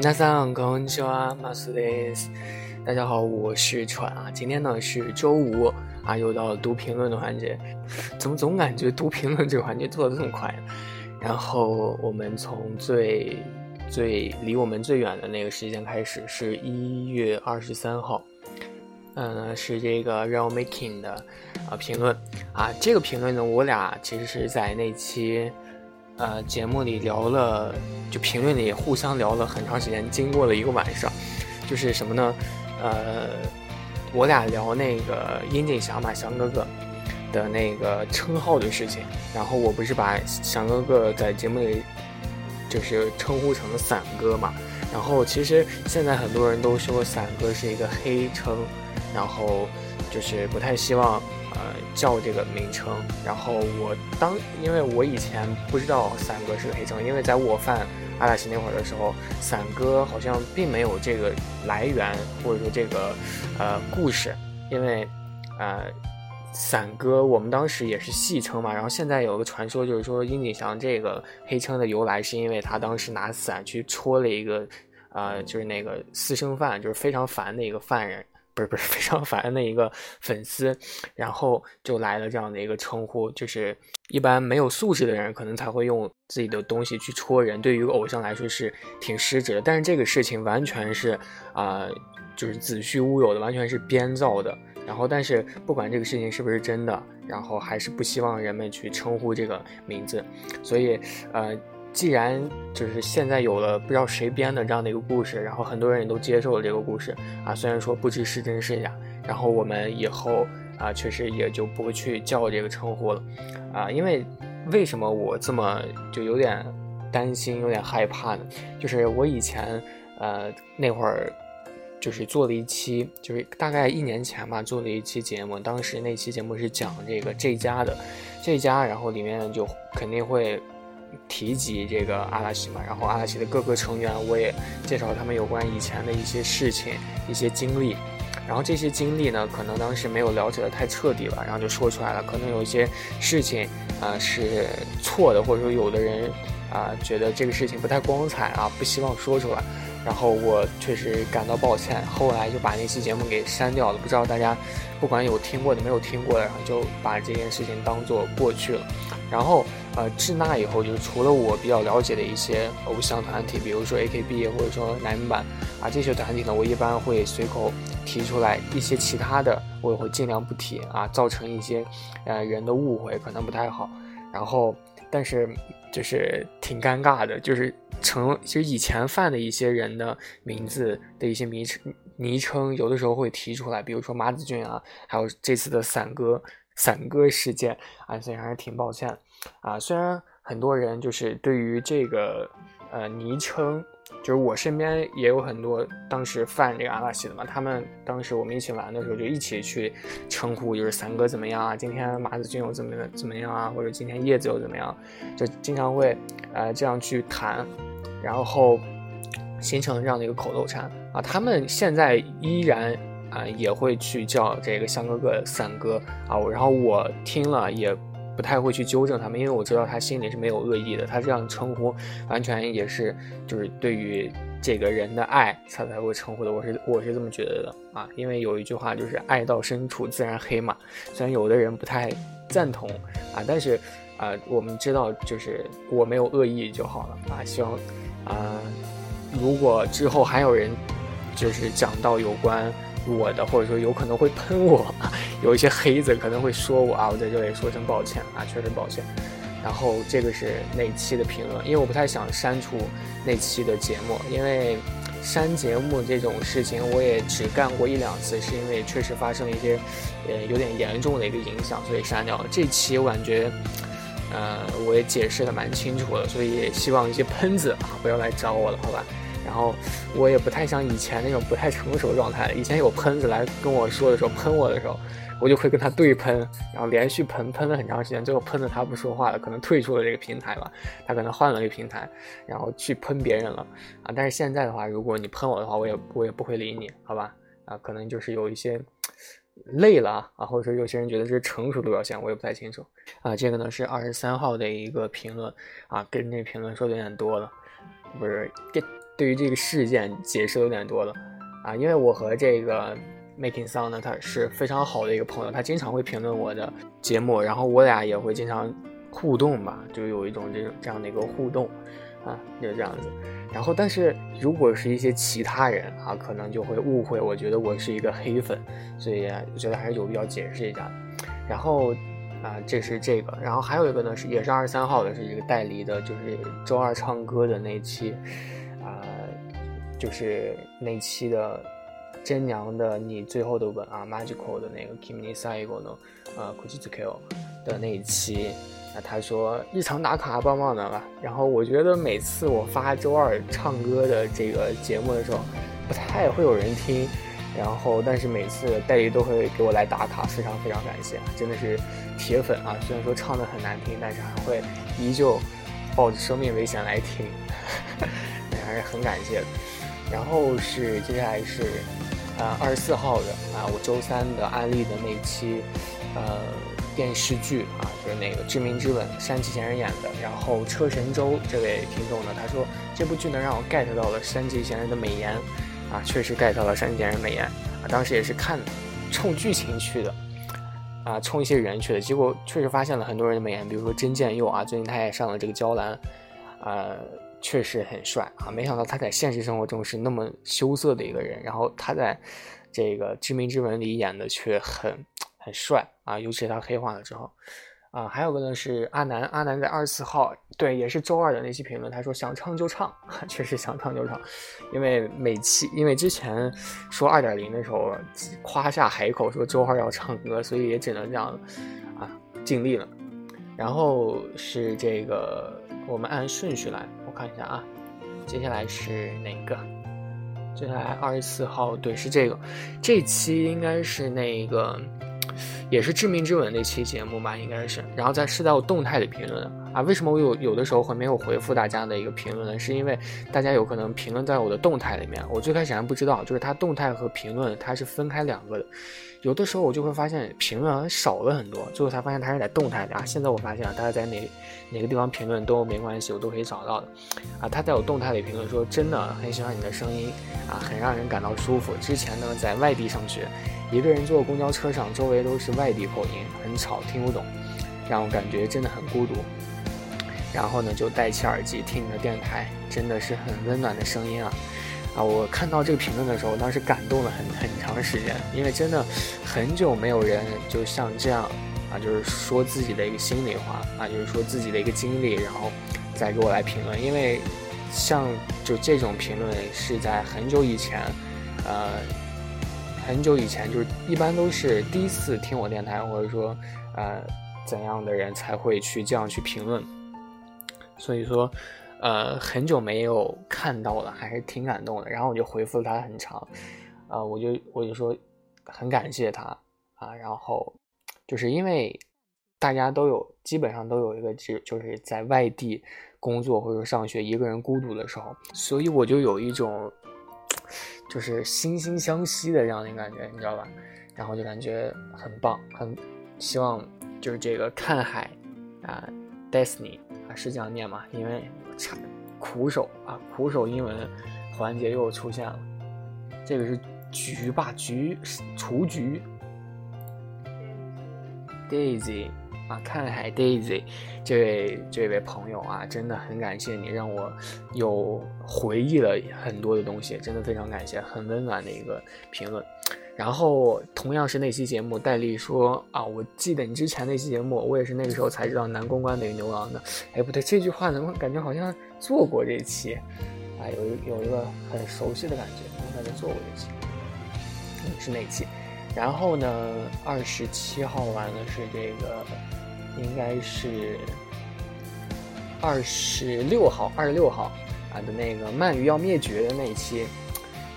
皆さんこんにちは、マスです。大家好，我是川啊。今天呢是周五啊，又到了读评论的环节。怎么总感觉读评论这个环节做的这么快？然后我们从最最离我们最远的那个时间开始，是一月二十三号。嗯，是这个 Real Making 的啊评论啊。这个评论呢，我俩其实是在那期。 呃，节目里聊了，就评论里互相聊了很长时间，经过了一个晚上，就是什么呢？呃，我俩聊那个殷景祥嘛，祥哥哥的那个称号的事情。然后我不是把祥哥哥在节目里就是称呼成了伞哥嘛。然后其实现在很多人都说伞哥是一个黑称，然后就是不太希望。呃，叫这个名称，然后我当，因为我以前不知道伞哥是个黑称，因为在我犯阿拉西那会儿的时候，伞哥好像并没有这个来源或者说这个呃故事，因为呃伞哥我们当时也是戏称嘛，然后现在有个传说就是说殷景祥这个黑称的由来是因为他当时拿伞去戳了一个呃就是那个私生饭，就是非常烦的一个犯人。不是不是 非常烦的一个粉丝，然后就来了这样的一个称呼，就是一般没有素质的人可能才会用自己的东西去戳人，对于偶像来说是挺失职的。但是这个事情完全是啊，就是子虚乌有的，完全是编造的。然后，但是不管这个事情是不是真的，然后还是不希望人们去称呼这个名字，所以呃。既然就是现在有了不知道谁编的这样的一个故事，然后很多人也都接受了这个故事啊，虽然说不知是真是假，然后我们以后啊确实也就不会去叫这个称呼了啊，因为为什么我这么就有点担心、有点害怕呢？就是我以前呃那会儿就是做了一期，就是大概一年前吧，做了一期节目，当时那期节目是讲这个这家的这家，然后里面就肯定会。提及这个阿拉西嘛，然后阿拉西的各个成员，我也介绍他们有关以前的一些事情、一些经历，然后这些经历呢，可能当时没有了解的太彻底了，然后就说出来了。可能有一些事情啊是错的，或者说有的人啊觉得这个事情不太光彩啊，不希望说出来。然后我确实感到抱歉，后来就把那期节目给删掉了。不知道大家不管有听过的没有听过的，然后就把这件事情当做过去了。然后呃，至那以后，就是除了我比较了解的一些偶像团体，比如说 AKB 或者说男版啊这些团体呢，我一般会随口提出来一些其他的，我也会尽量不提啊，造成一些呃人的误会，可能不太好。然后。但是就是挺尴尬的，就是成其实以前犯的一些人的名字的一些昵称昵称，有的时候会提出来，比如说马子俊啊，还有这次的伞哥伞哥事件啊，所以还是挺抱歉啊。虽然很多人就是对于这个呃昵称。就是我身边也有很多当时犯这个阿拉西的嘛，他们当时我们一起玩的时候就一起去称呼，就是三哥怎么样啊？今天马子君又怎么怎么样啊？或者今天叶子又怎么样？就经常会呃这样去谈，然后形成这样的一个口头禅啊。他们现在依然啊也会去叫这个香哥哥三哥啊，然后我听了也。不太会去纠正他们，因为我知道他心里是没有恶意的。他这样称呼，完全也是就是对于这个人的爱，他才会称呼的。我是我是这么觉得的啊，因为有一句话就是“爱到深处自然黑”嘛。虽然有的人不太赞同啊，但是啊，我们知道就是我没有恶意就好了啊。希望啊，如果之后还有人就是讲到有关。我的，或者说有可能会喷我，有一些黑子可能会说我啊，我在这里说声抱歉啊，确实抱歉。然后这个是那期的评论，因为我不太想删除那期的节目，因为删节目这种事情我也只干过一两次，是因为确实发生了一些呃有点严重的一个影响，所以删掉了。这期我感觉，呃，我也解释的蛮清楚了，所以希望一些喷子啊不要来找我了，好吧？然后我也不太像以前那种不太成熟状态。以前有喷子来跟我说的时候，喷我的时候，我就会跟他对喷，然后连续喷喷了很长时间，最后喷的他不说话了，可能退出了这个平台吧。他可能换了一个平台，然后去喷别人了啊。但是现在的话，如果你喷我的话，我也我也不会理你，好吧？啊，可能就是有一些累了啊，或者说有些人觉得这是成熟的表现，我也不太清楚啊。这个呢是二十三号的一个评论啊，跟这评论说的有点多了，不是这。对于这个事件解释有点多了啊，因为我和这个 Making Sound 呢，他是非常好的一个朋友，他经常会评论我的节目，然后我俩也会经常互动吧，就有一种这种这样的一个互动啊，就这样子。然后，但是如果是一些其他人啊，可能就会误会，我觉得我是一个黑粉，所以我觉得还是有必要解释一下。然后。啊，这是这个，然后还有一个呢，是也是二十三号的，是一个代理的，就是周二唱歌的那期，啊，就是那期的真娘的你最后的吻啊，Magical 的那个 Kimi Saigo 呢，呃 k u c h i k o 的那一期，啊，他说日常打卡棒棒的吧，然后我觉得每次我发周二唱歌的这个节目的时候，不太会有人听。然后，但是每次代理都会给我来打卡，非常非常感谢，真的是铁粉啊！虽然说唱的很难听，但是还会依旧抱着生命危险来听，还是很感谢的。然后是接下来是啊二十四号的啊，我周三的安利的那期呃电视剧啊，就是那个《致命之吻》，山崎贤人演的。然后车神周这位听众呢，他说这部剧呢让我 get 到了山崎贤人的美颜。啊，确实 get 到了山崎贤人美颜啊！当时也是看冲剧情去的，啊，冲一些人去的，结果确实发现了很多人的美颜，比如说真剑佑啊，最近他也上了这个娇兰，啊，确实很帅啊！没想到他在现实生活中是那么羞涩的一个人，然后他在这个《致命之吻》里演的却很很帅啊，尤其是他黑化了之后。啊，还有个呢是阿南，阿南在二十四号，对，也是周二的那期评论，他说想唱就唱，确实想唱就唱，因为每期，因为之前说二点零的时候夸下海口说周二要唱歌，所以也只能这样，啊，尽力了。然后是这个，我们按顺序来，我看一下啊，接下来是哪个？接下来二十四号，对，是这个，这期应该是那个。也是致命之吻那期节目吧，应该是，然后在是在我动态里评论的啊。为什么我有有的时候会没有回复大家的一个评论呢？是因为大家有可能评论在我的动态里面，我最开始还不知道，就是它动态和评论它是分开两个的。有的时候我就会发现评论少了很多，最后才发现它是在动态里啊。现在我发现啊，大家在哪哪个地方评论都没关系，我都可以找到的啊。他在我动态里评论说，真的很喜欢你的声音啊，很让人感到舒服。之前呢，在外地上学。一个人坐公交车上，周围都是外地口音，很吵，听不懂，让我感觉真的很孤独。然后呢，就戴起耳机听着电台，真的是很温暖的声音啊！啊，我看到这个评论的时候，当时感动了很很长时间，因为真的很久没有人就像这样啊，就是说自己的一个心里话啊，就是说自己的一个经历，然后再给我来评论。因为像就这种评论是在很久以前，呃。很久以前，就是一般都是第一次听我电台，或者说，呃，怎样的人才会去这样去评论。所以说，呃，很久没有看到了，还是挺感动的。然后我就回复了他很长，啊，我就我就说很感谢他啊。然后就是因为大家都有基本上都有一个就就是在外地工作或者上学，一个人孤独的时候，所以我就有一种。就是惺惺相惜的这样的感觉，你知道吧？然后就感觉很棒，很希望就是这个看海啊，Destiny 啊是这样念吗？因为差苦手啊，苦手英文环节又出现了。这个是菊吧，菊雏菊，Daisy。啊，看海 Daisy，这位这位朋友啊，真的很感谢你，让我有回忆了很多的东西，真的非常感谢，很温暖的一个评论。然后同样是那期节目，戴笠说啊，我记得你之前那期节目，我也是那个时候才知道南公关那个牛郎的。哎，不对，这句话怎么感觉好像做过这期？啊，有一有一个很熟悉的感觉，我感觉做过这期，是那期？然后呢，二十七号完了是这个。应该是二十六号，二十六号啊的那个鳗鱼要灭绝的那一期，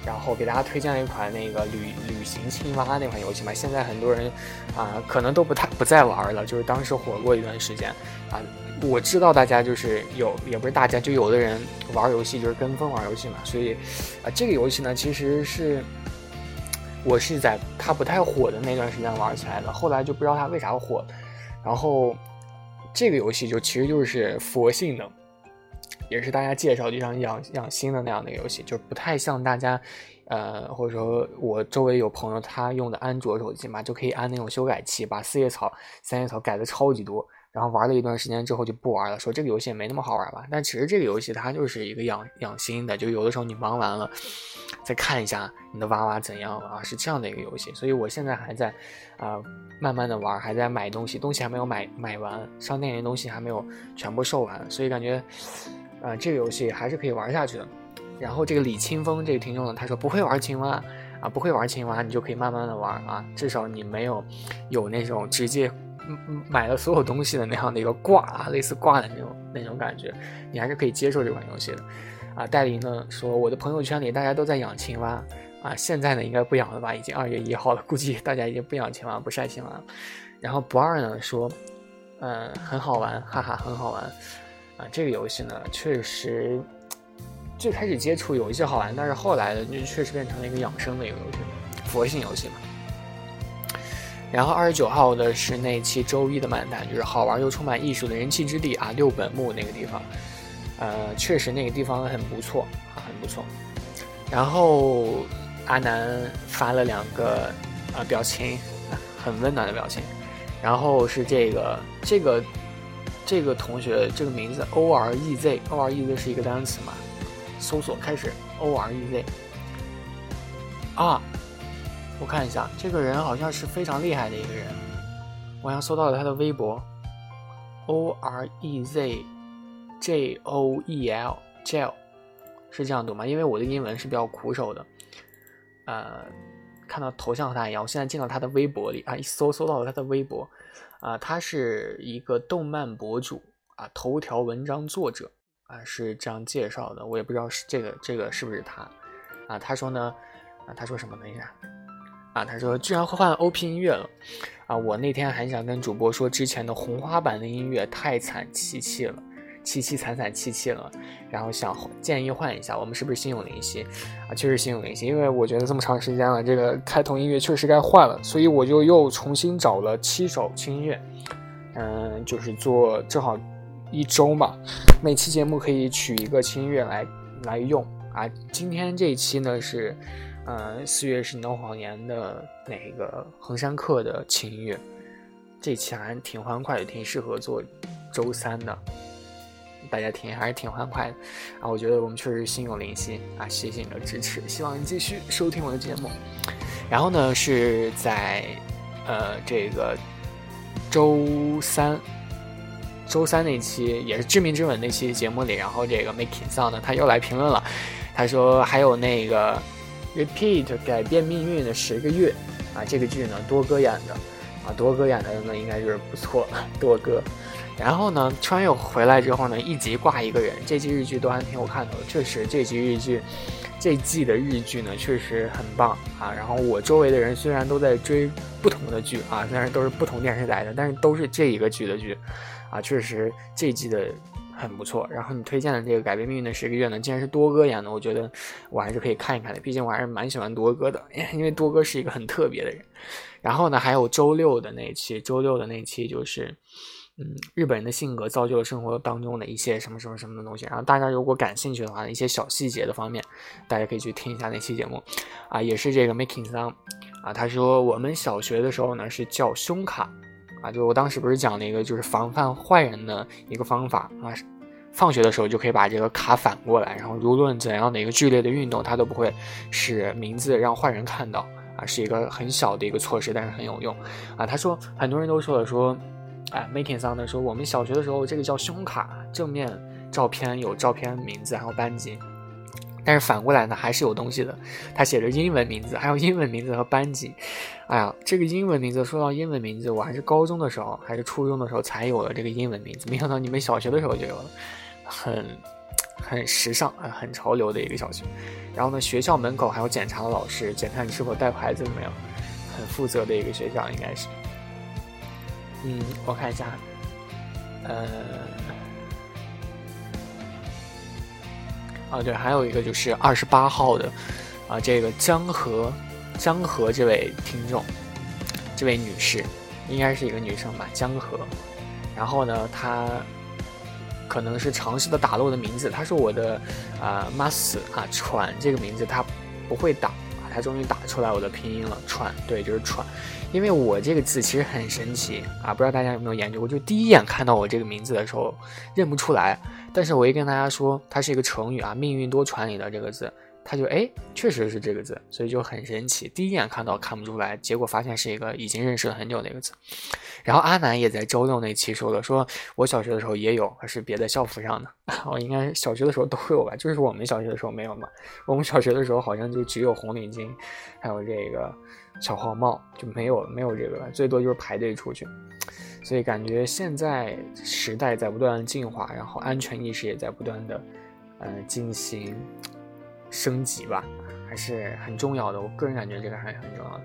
然后给大家推荐了一款那个旅旅行青蛙那款游戏嘛。现在很多人啊，可能都不太不再玩了，就是当时火过一段时间啊。我知道大家就是有，也不是大家，就有的人玩游戏就是跟风玩游戏嘛。所以啊，这个游戏呢，其实是我是在它不太火的那段时间玩起来的，后来就不知道它为啥火。然后，这个游戏就其实就是佛性的，也是大家介绍就像养养心的那样的游戏，就是不太像大家，呃，或者说我周围有朋友他用的安卓手机嘛，就可以安那种修改器，把四叶草、三叶草改的超级多。然后玩了一段时间之后就不玩了，说这个游戏也没那么好玩吧。但其实这个游戏它就是一个养养心的，就有的时候你忙完了，再看一下你的娃娃怎样啊，是这样的一个游戏。所以我现在还在啊慢慢的玩，还在买东西，东西还没有买买完，商店里的东西还没有全部售完，所以感觉啊这个游戏还是可以玩下去的。然后这个李清风这个听众呢，他说不会玩青蛙啊，不会玩青蛙，你就可以慢慢的玩啊，至少你没有有那种直接。买了所有东西的那样的一个挂啊，类似挂的那种那种感觉，你还是可以接受这款游戏的。啊，戴琳呢说，我的朋友圈里大家都在养青蛙，啊，现在呢应该不养了吧？已经二月一号了，估计大家已经不养青蛙，不晒青蛙了。然后不二呢说，嗯，很好玩，哈哈，很好玩。啊，这个游戏呢确实，最开始接触有一些好玩，但是后来呢就确实变成了一个养生的一个游戏，佛性游戏嘛。然后二十九号的是那期周一的漫谈，就是好玩又充满艺术的人气之地啊，六本木那个地方，呃，确实那个地方很不错，很不错。然后阿南发了两个啊表情，很温暖的表情。然后是这个这个这个同学这个名字 O R E Z O R E Z 是一个单词嘛？搜索开始 O R E Z 啊。我看一下，这个人好像是非常厉害的一个人。我好像搜到了他的微博，O R E Z J O E L Jell，是这样读吗？因为我的英文是比较苦手的。呃，看到头像和他一样，我现在进到他的微博里啊，一搜搜到了他的微博。啊，他是一个动漫博主啊，头条文章作者啊，是这样介绍的。我也不知道是这个这个是不是他啊？他说呢，啊，他说什么？等一下。啊，他说居然换 OP 音乐了，啊，我那天还想跟主播说之前的红花版的音乐太惨凄凄了，凄凄惨惨戚戚了，然后想建议换一下，我们是不是心有灵犀？啊，确实心有灵犀，因为我觉得这么长时间了，这个开头音乐确实该换了，所以我就又重新找了七首轻音乐，嗯，就是做正好一周嘛，每期节目可以取一个轻音乐来来用啊，今天这一期呢是。嗯，四月是 No 谎言的那个衡山客的轻音乐，这期还挺欢快的，挺适合做周三的，大家听还是挺欢快的。啊，我觉得我们确实心有灵犀啊，谢谢你的支持，希望你继续收听我的节目。然后呢，是在呃这个周三，周三那期也是知名之吻那期节目里，然后这个 Making Sound 他又来评论了，他说还有那个。Repeat 改变命运的十个月，啊，这个剧呢多哥演的，啊，多哥演的呢应该就是不错，多哥。然后呢，穿越回来之后呢，一集挂一个人，这季日剧都还挺有看头。确实，这季日剧，这季的日剧呢确实很棒啊。然后我周围的人虽然都在追不同的剧啊，虽然都是不同电视台的，但是都是这一个剧的剧，啊，确实这季的。很不错，然后你推荐的这个改变命运的十个月呢，既然是多哥演的，我觉得我还是可以看一看的，毕竟我还是蛮喜欢多哥的，因为多哥是一个很特别的人。然后呢，还有周六的那期，周六的那期就是，嗯，日本人的性格造就了生活当中的一些什么什么什么的东西。然后大家如果感兴趣的话，一些小细节的方面，大家可以去听一下那期节目，啊，也是这个 Making Song，啊，他说我们小学的时候呢是叫胸卡。啊，就我当时不是讲了一个就是防范坏人的一个方法啊，放学的时候就可以把这个卡反过来，然后无论怎样的一个剧烈的运动，它都不会使名字让坏人看到啊，是一个很小的一个措施，但是很有用啊。他说很多人都说了说，哎，making s o n 的说我们小学的时候这个叫胸卡，正面照片有照片名字还有班级。但是反过来呢，还是有东西的。他写着英文名字，还有英文名字和班级。哎呀，这个英文名字，说到英文名字，我还是高中的时候，还是初中的时候才有了这个英文名字。没想到你们小学的时候就有了，很很时尚啊，很潮流的一个小学。然后呢，学校门口还有检查的老师，检查你是否带牌子没有，很负责的一个学校，应该是。嗯，我看一下，呃。啊，对，还有一个就是二十八号的，啊，这个江河，江河这位听众，这位女士，应该是一个女生吧，江河。然后呢，她可能是尝试的打了我的名字，她是我的啊 mas 啊喘这个名字她不会打，才终于打出来我的拼音了，喘对就是喘，因为我这个字其实很神奇啊，不知道大家有没有研究过，就第一眼看到我这个名字的时候认不出来，但是我一跟大家说它是一个成语啊，命运多舛里的这个字。他就哎，确实是这个字，所以就很神奇。第一眼看到看不出来，结果发现是一个已经认识了很久的一个字。然后阿南也在周六那期说了，说我小学的时候也有，还是别在校服上的。我 应该小学的时候都有吧？就是我们小学的时候没有嘛。我们小学的时候好像就只有红领巾，还有这个小黄帽，就没有没有这个了，最多就是排队出去。所以感觉现在时代在不断的进化，然后安全意识也在不断的呃进行。升级吧，还是很重要的。我个人感觉这个还是很重要的。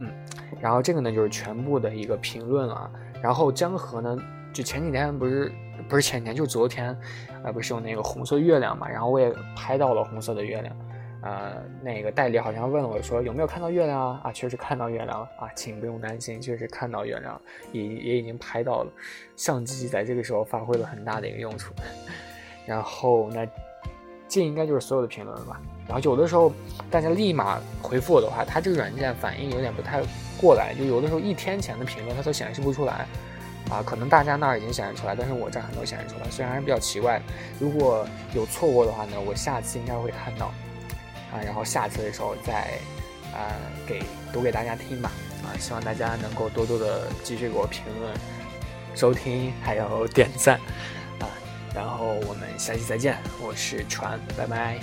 嗯，然后这个呢就是全部的一个评论了。然后江河呢，就前几天不是不是前几天，就昨天，啊不是有那个红色月亮嘛？然后我也拍到了红色的月亮。呃，那个代理好像问我说有没有看到月亮啊？啊，确实看到月亮了啊，请不用担心，确实看到月亮，也也已经拍到了。相机在这个时候发挥了很大的一个用处。然后那。这应该就是所有的评论了吧？然后有的时候大家立马回复我的话，它这个软件反应有点不太过来，就有的时候一天前的评论它都显示不出来，啊，可能大家那儿已经显示出来，但是我这儿还没有显示出来，所以还是比较奇怪。如果有错过的话呢，我下次应该会看到，啊，然后下次的时候再，呃，给读给大家听吧，啊，希望大家能够多多的继续给我评论、收听还有点赞。啊然后我们下期再见，我是船，拜拜。